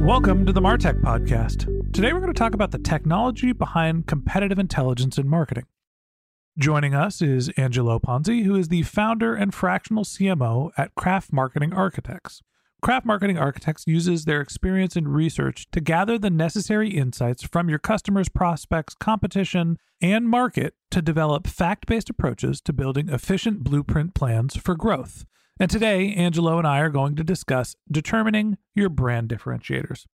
Welcome to the Martech Podcast. Today we're going to talk about the technology behind competitive intelligence in marketing. Joining us is Angelo Ponzi, who is the founder and fractional CMO at Craft Marketing Architects. Craft Marketing Architects uses their experience and research to gather the necessary insights from your customers, prospects, competition, and market to develop fact based approaches to building efficient blueprint plans for growth. And today, Angelo and I are going to discuss determining your brand differentiators.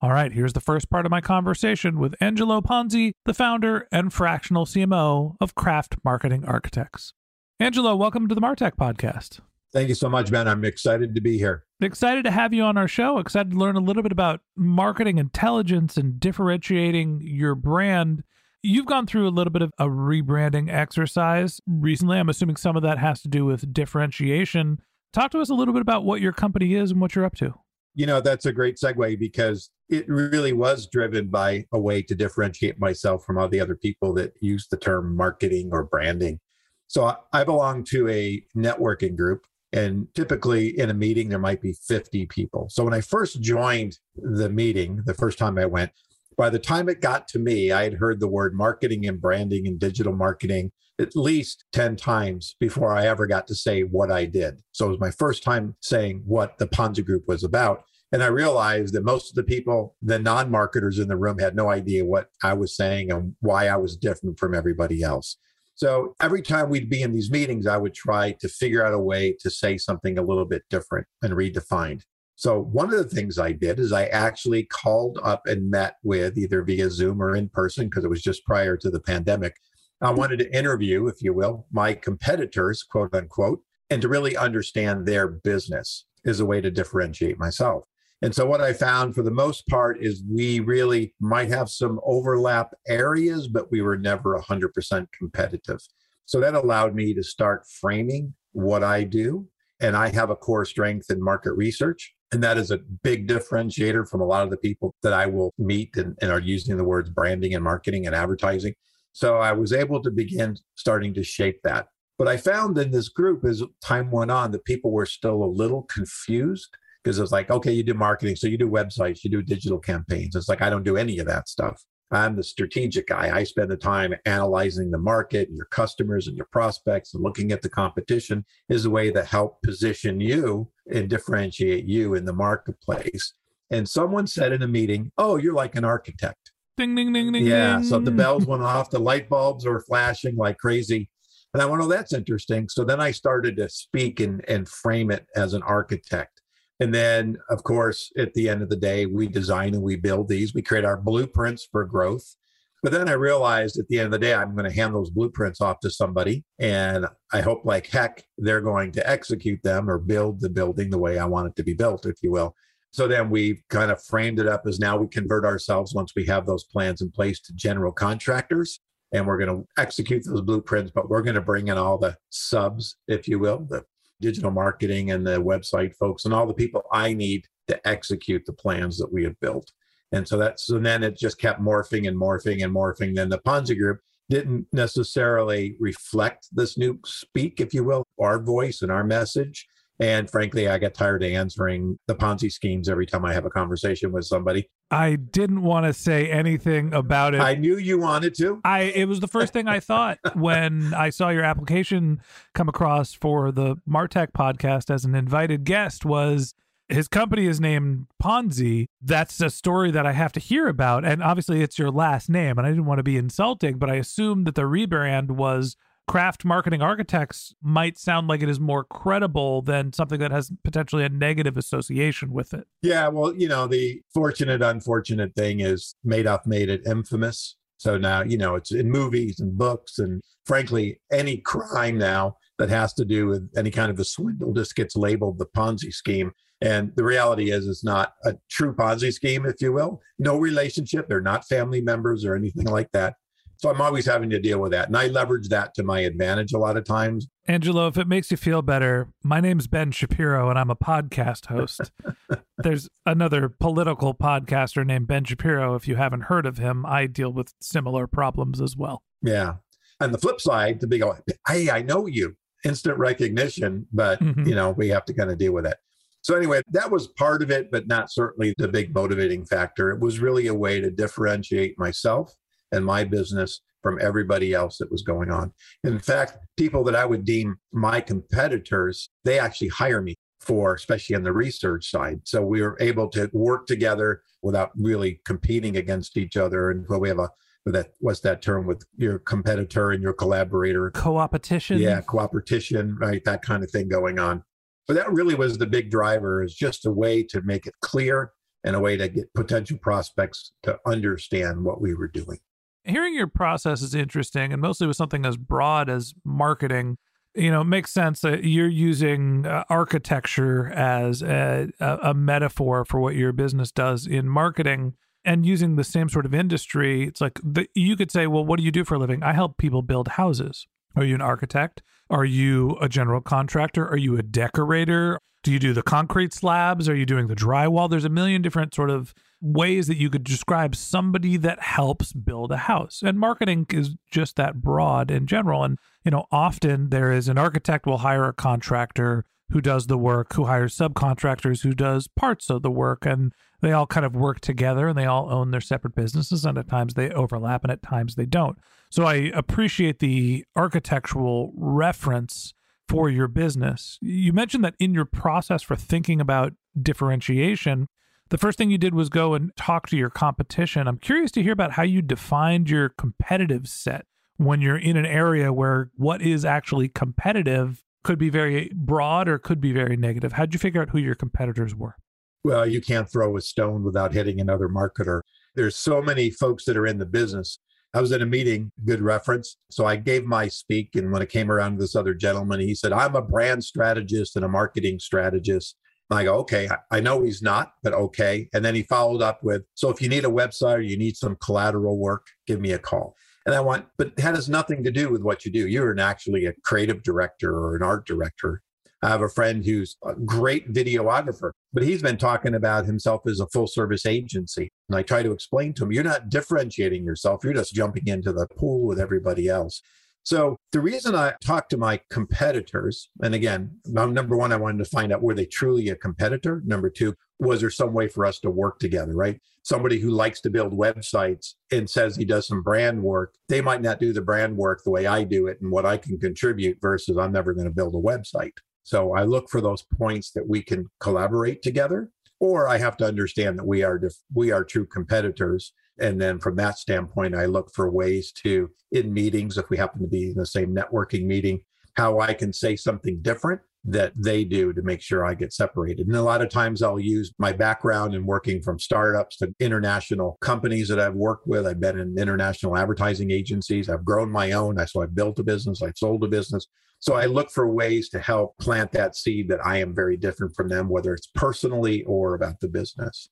All right, here's the first part of my conversation with Angelo Ponzi, the founder and fractional CMO of Craft Marketing Architects. Angelo, welcome to the Martech podcast. Thank you so much, Ben. I'm excited to be here. Excited to have you on our show. Excited to learn a little bit about marketing intelligence and differentiating your brand. You've gone through a little bit of a rebranding exercise recently. I'm assuming some of that has to do with differentiation. Talk to us a little bit about what your company is and what you're up to. You know, that's a great segue because it really was driven by a way to differentiate myself from all the other people that use the term marketing or branding. So I belong to a networking group, and typically in a meeting, there might be 50 people. So when I first joined the meeting, the first time I went, by the time it got to me, I had heard the word marketing and branding and digital marketing at least 10 times before I ever got to say what I did. So it was my first time saying what the Ponzi Group was about. And I realized that most of the people, the non marketers in the room, had no idea what I was saying and why I was different from everybody else. So every time we'd be in these meetings, I would try to figure out a way to say something a little bit different and redefined. So one of the things I did is I actually called up and met with either via Zoom or in person because it was just prior to the pandemic. I mm-hmm. wanted to interview, if you will, my competitors, quote unquote, and to really understand their business is a way to differentiate myself. And so what I found for the most part is we really might have some overlap areas, but we were never 100% competitive. So that allowed me to start framing what I do. And I have a core strength in market research. And that is a big differentiator from a lot of the people that I will meet and, and, are using the words branding and marketing and advertising. So I was able to begin starting to shape that. But I found in this group as time went on that people were still a little confused because it's like, okay, you do marketing, so you do websites, you do digital campaigns. It's like, I don't do any of that stuff. I'm the strategic guy. I spend the time analyzing the market and your customers and your prospects and looking at the competition is a way to help position you and differentiate you in the marketplace. And someone said in a meeting, Oh, you're like an architect. Ding, ding, ding, ding. Yeah. ding. So the bells went off, the light bulbs were flashing like crazy. And I went, Oh, that's interesting. So then I started to speak and, and frame it as an architect. And then, of course, at the end of the day, we design and we build these. We create our blueprints for growth. But then I realized at the end of the day, I'm going to hand those blueprints off to somebody. And I hope, like heck, they're going to execute them or build the building the way I want it to be built, if you will. So then we kind of framed it up as now we convert ourselves once we have those plans in place to general contractors. And we're going to execute those blueprints, but we're going to bring in all the subs, if you will, the digital marketing and the website folks and all the people I need to execute the plans that we have built. And so that's so then it just kept morphing and morphing and morphing. Then the Ponzi group didn't necessarily reflect this new speak, if you will, our voice and our message. And frankly, I got tired of answering the Ponzi schemes every time I have a conversation with somebody. I didn't want to say anything about it. I knew you wanted to. I it was the first thing I thought when I saw your application come across for the Martech podcast as an invited guest was his company is named Ponzi. That's a story that I have to hear about. And obviously it's your last name. And I didn't want to be insulting, but I assumed that the rebrand was craft marketing architects might sound like it is more credible than something that has potentially a negative association with it. Yeah, well, you know, the fortunate, unfortunate thing is Madoff made it infamous. So now, you know, it's in movies and books, and frankly, any crime now that has to do with any kind of a swindle just gets labeled the Ponzi scheme. And the reality is, it's not a true Ponzi scheme, if you will. No relationship. They're not family members or anything like that. So I'm always having to deal with that. And I leverage that to my advantage a lot of times. Angelo, if it makes you feel better, my name's Ben Shapiro and I'm a podcast host. There's another political podcaster named Ben Shapiro. If you haven't heard of him, I deal with similar problems as well. Yeah. And the flip side, to be going, hey, I know you, instant recognition, but mm-hmm. you know, we have to kind of deal with it. So anyway, that was part of it, but not certainly the big motivating factor. It was really a way to differentiate myself and my business from everybody else that was going on. In fact, people that I would deem my competitors, they actually hire me for, especially on the research side. So we were able to work together without really competing against each other. And we have a that what's that term with your competitor and your collaborator co-opetition yeah cooperation right that kind of thing going on but that really was the big driver is just a way to make it clear and a way to get potential prospects to understand what we were doing hearing your process is interesting and mostly with something as broad as marketing you know it makes sense that you're using uh, architecture as a, a, metaphor for what your business does in marketing and using the same sort of industry. It's like the, you could say well what do you do for a living? I help people build houses. Are you an architect? Are you a general contractor? Are you a decorator do you do the concrete slabs are you doing the drywall there's a million different sort of ways that you could describe somebody that helps build a house. And marketing is just that broad in general. And, you know, often there is an architect will hire a contractor who does the work, who hires subcontractors who does parts of the work. And they all kind of work together and they all own their separate businesses. And at times they overlap and at times they don't. So I appreciate the architectural reference for your business. You mentioned that in your process for thinking about differentiation, the first thing you did was go and talk to your competition. I'm curious to hear about how you defined your competitive set when you're in an area where what is actually competitive could be very broad or could be very negative. How'd you figure out who your competitors were? Well, you can't throw a stone without hitting another marketer. There's so many folks that are in the business. I was in a meeting, good reference. So I gave my speak. And when it came around to this other gentleman, he said, I'm a brand strategist and a marketing strategist. And I go, okay, I know he's not, but okay. And then he followed up with, so if you need a website or you need some collateral work, give me a call. And I went, but that has nothing to do with what you do. You're an actually a creative director or an art director. I have a friend who's a great videographer, but he's been talking about himself as a full service agency. And I try to explain to him, you're not differentiating yourself. You're just jumping into the pool with everybody else. So the reason I talked to my competitors, and again, number one, I wanted to find out were they truly a competitor? Number two, was there some way for us to work together, right? Somebody who likes to build websites and says he does some brand work, they might not do the brand work the way I do it and what I can contribute versus I'm never going to build a website. So I look for those points that we can collaborate together or I have to understand that we are def- we are true competitors and then from that standpoint, I look for ways to, in meetings, if we happen to be in the same networking meeting, how I can say something different that they do to make sure I get separated. And a lot of times I'll use my background in working from startups to international companies that I've worked with. I've been in international advertising agencies. I've grown my own. I so I built a business, I've sold a business. So I look for ways to help plant that seed that I am very different from them, whether it's personally or about the business.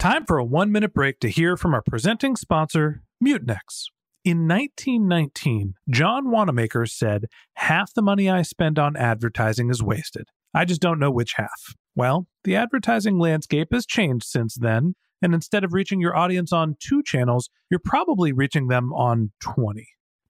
Time for a one minute break to hear from our presenting sponsor, Mutinex. In 1919, John Wanamaker said, Half the money I spend on advertising is wasted. I just don't know which half. Well, the advertising landscape has changed since then. And instead of reaching your audience on two channels, you're probably reaching them on 20.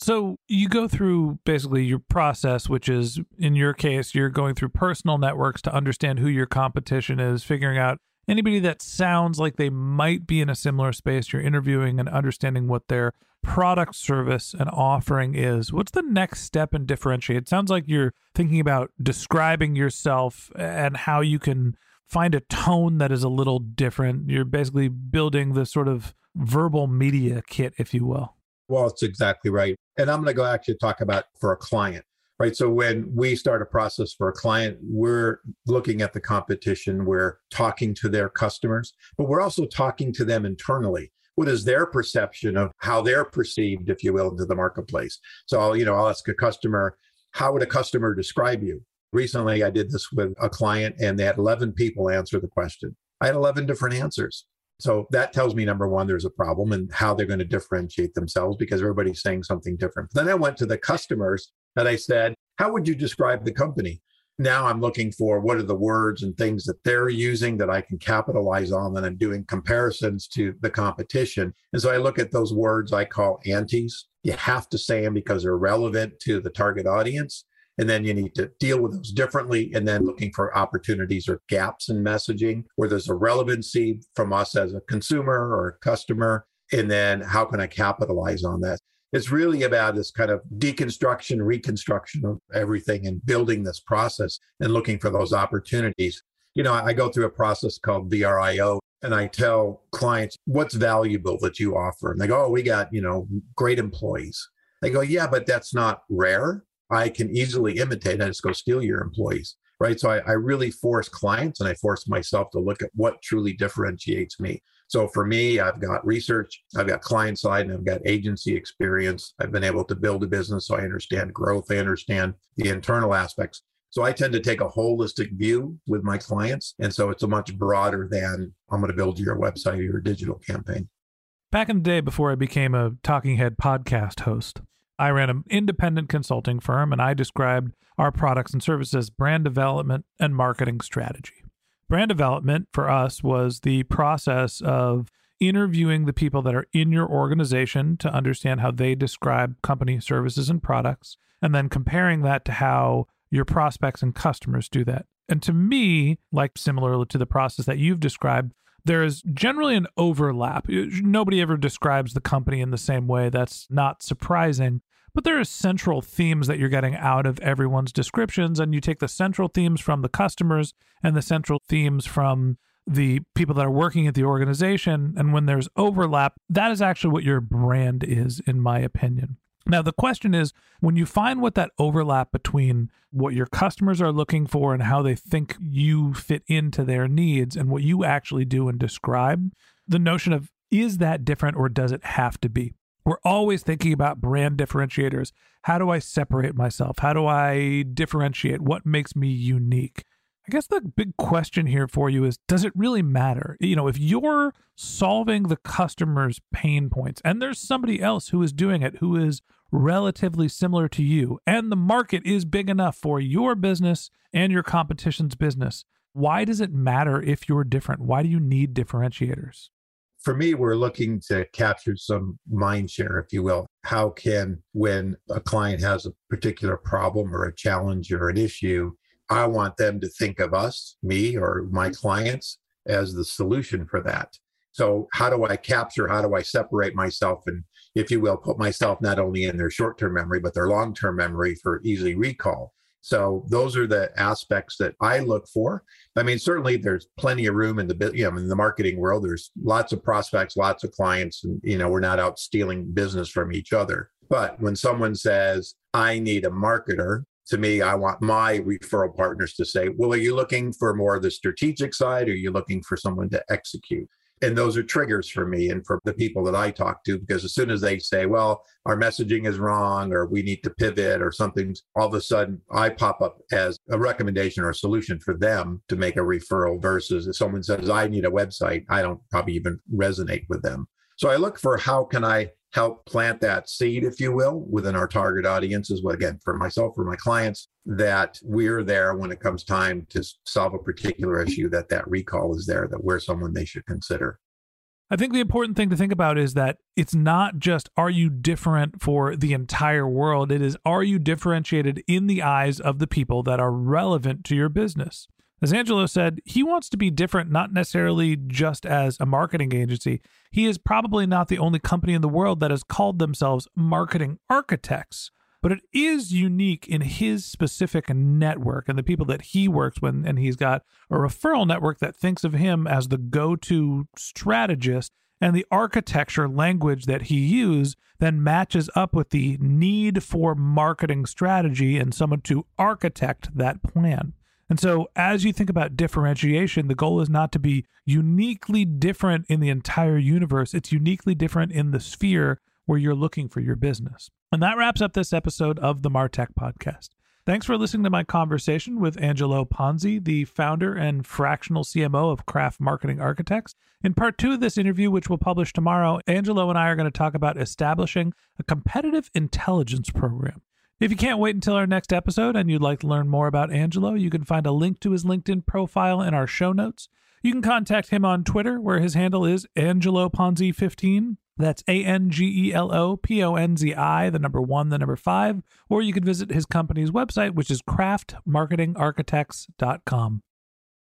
So you go through basically your process, which is in your case, you're going through personal networks to understand who your competition is, figuring out anybody that sounds like they might be in a similar space. You're interviewing and understanding what their product, service, and offering is. What's the next step in differentiate? It sounds like you're thinking about describing yourself and how you can find a tone that is a little different. You're basically building the sort of verbal media kit, if you will. Well, it's exactly right. And I'm going to go actually talk about for a client, right? So when we start a process for a client, we're looking at the competition, we're talking to their customers, but we're also talking to them internally. What is their perception of how they're perceived, if you will, into the marketplace? So, I'll, you know, I'll ask a customer, how would a customer describe you? Recently, I did this with a client and they had 11 people answer the question. I had 11 different answers. So that tells me number one, there's a problem and how they're going to differentiate themselves because everybody's saying something different. Then I went to the customers and I said, How would you describe the company? Now I'm looking for what are the words and things that they're using that I can capitalize on. And I'm doing comparisons to the competition. And so I look at those words I call antis. You have to say them because they're relevant to the target audience and then you need to deal with those differently and then looking for opportunities or gaps in messaging where there's a relevancy from us as a consumer or a customer and then how can i capitalize on that it's really about this kind of deconstruction reconstruction of everything and building this process and looking for those opportunities you know i go through a process called vrio and I tell clients what's valuable that you offer. And they go, Oh, we got, you know, great employees. They go, Yeah, but that's not rare. I can easily imitate. I just go steal your employees, right? So I, I really force clients and I force myself to look at what truly differentiates me. So for me, I've got research, I've got client side, and I've got agency experience. I've been able to build a business, so I understand growth, I understand the internal aspects. So I tend to take a holistic view with my clients. And so it's a much broader than I'm going to build your website or your digital campaign. Back in the day before I became a Talking Head podcast host, I ran an independent consulting firm and I described our products and services brand development and marketing strategy. Brand development for us was the process of interviewing the people that are in your organization to understand how they describe company services and products, and then comparing that to how your prospects and customers do that. And to me, like similar to the process that you've described, there is generally an overlap. Nobody ever describes the company in the same way. That's not surprising but there are central themes that you're getting out of everyone's descriptions and you take the central themes from the customers and the central themes from the people that are working at the organization and when there's overlap that is actually what your brand is in my opinion now the question is when you find what that overlap between what your customers are looking for and how they think you fit into their needs and what you actually do and describe the notion of is that different or does it have to be we're always thinking about brand differentiators. How do I separate myself? How do I differentiate? What makes me unique? I guess the big question here for you is does it really matter? You know, if you're solving the customer's pain points and there's somebody else who is doing it who is relatively similar to you and the market is big enough for your business and your competition's business, why does it matter if you're different? Why do you need differentiators? For me, we're looking to capture some mind share, if you will. How can, when a client has a particular problem or a challenge or an issue, I want them to think of us, me, or my mm-hmm. clients as the solution for that. So, how do I capture? How do I separate myself and, if you will, put myself not only in their short term memory, but their long term memory for easy recall? So, those are the aspects that I look for. I mean, certainly there's plenty of room in the you know, in the marketing world. There's lots of prospects, lots of clients, and you know, we're not out stealing business from each other. But when someone says, I need a marketer, to me, I want my referral partners to say, well, are you looking for more of the strategic side or are you looking for someone to execute? And those are triggers for me and for the people that I talk to, because as soon as they say, well, our messaging is wrong or we need to pivot or something, all of a sudden I pop up as a recommendation or a solution for them to make a referral versus if someone says, I need a website, I don't probably even resonate with them. So I look for how can I help plant that seed, if you will, within our target audiences. Well, again, for myself, for my clients, that we're there when it comes time to solve a particular issue, that that recall is there, that we're someone they should consider. I think the important thing to think about is that it's not just are you different for the entire world, it is are you differentiated in the eyes of the people that are relevant to your business. As Angelo said, he wants to be different, not necessarily just as a marketing agency. He is probably not the only company in the world that has called themselves marketing architects, but it is unique in his specific network and the people that he works with. And he's got a referral network that thinks of him as the go to strategist. And the architecture language that he uses then matches up with the need for marketing strategy and someone to architect that plan. And so, as you think about differentiation, the goal is not to be uniquely different in the entire universe, it's uniquely different in the sphere where you're looking for your business. And that wraps up this episode of the Martech podcast. Thanks for listening to my conversation with Angelo Ponzi, the founder and fractional CMO of Craft Marketing Architects. In part two of this interview, which we'll publish tomorrow, Angelo and I are going to talk about establishing a competitive intelligence program. If you can't wait until our next episode and you'd like to learn more about Angelo, you can find a link to his LinkedIn profile in our show notes. You can contact him on Twitter, where his handle is Angelo Ponzi15. That's A N G E L O P O N Z I, the number one, the number five. Or you can visit his company's website, which is craftmarketingarchitects.com.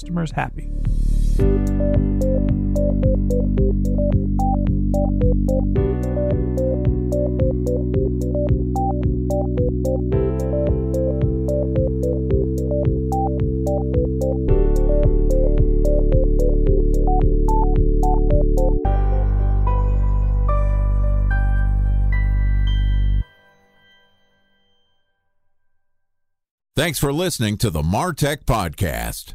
customers happy. Thanks for listening to the Martech Podcast,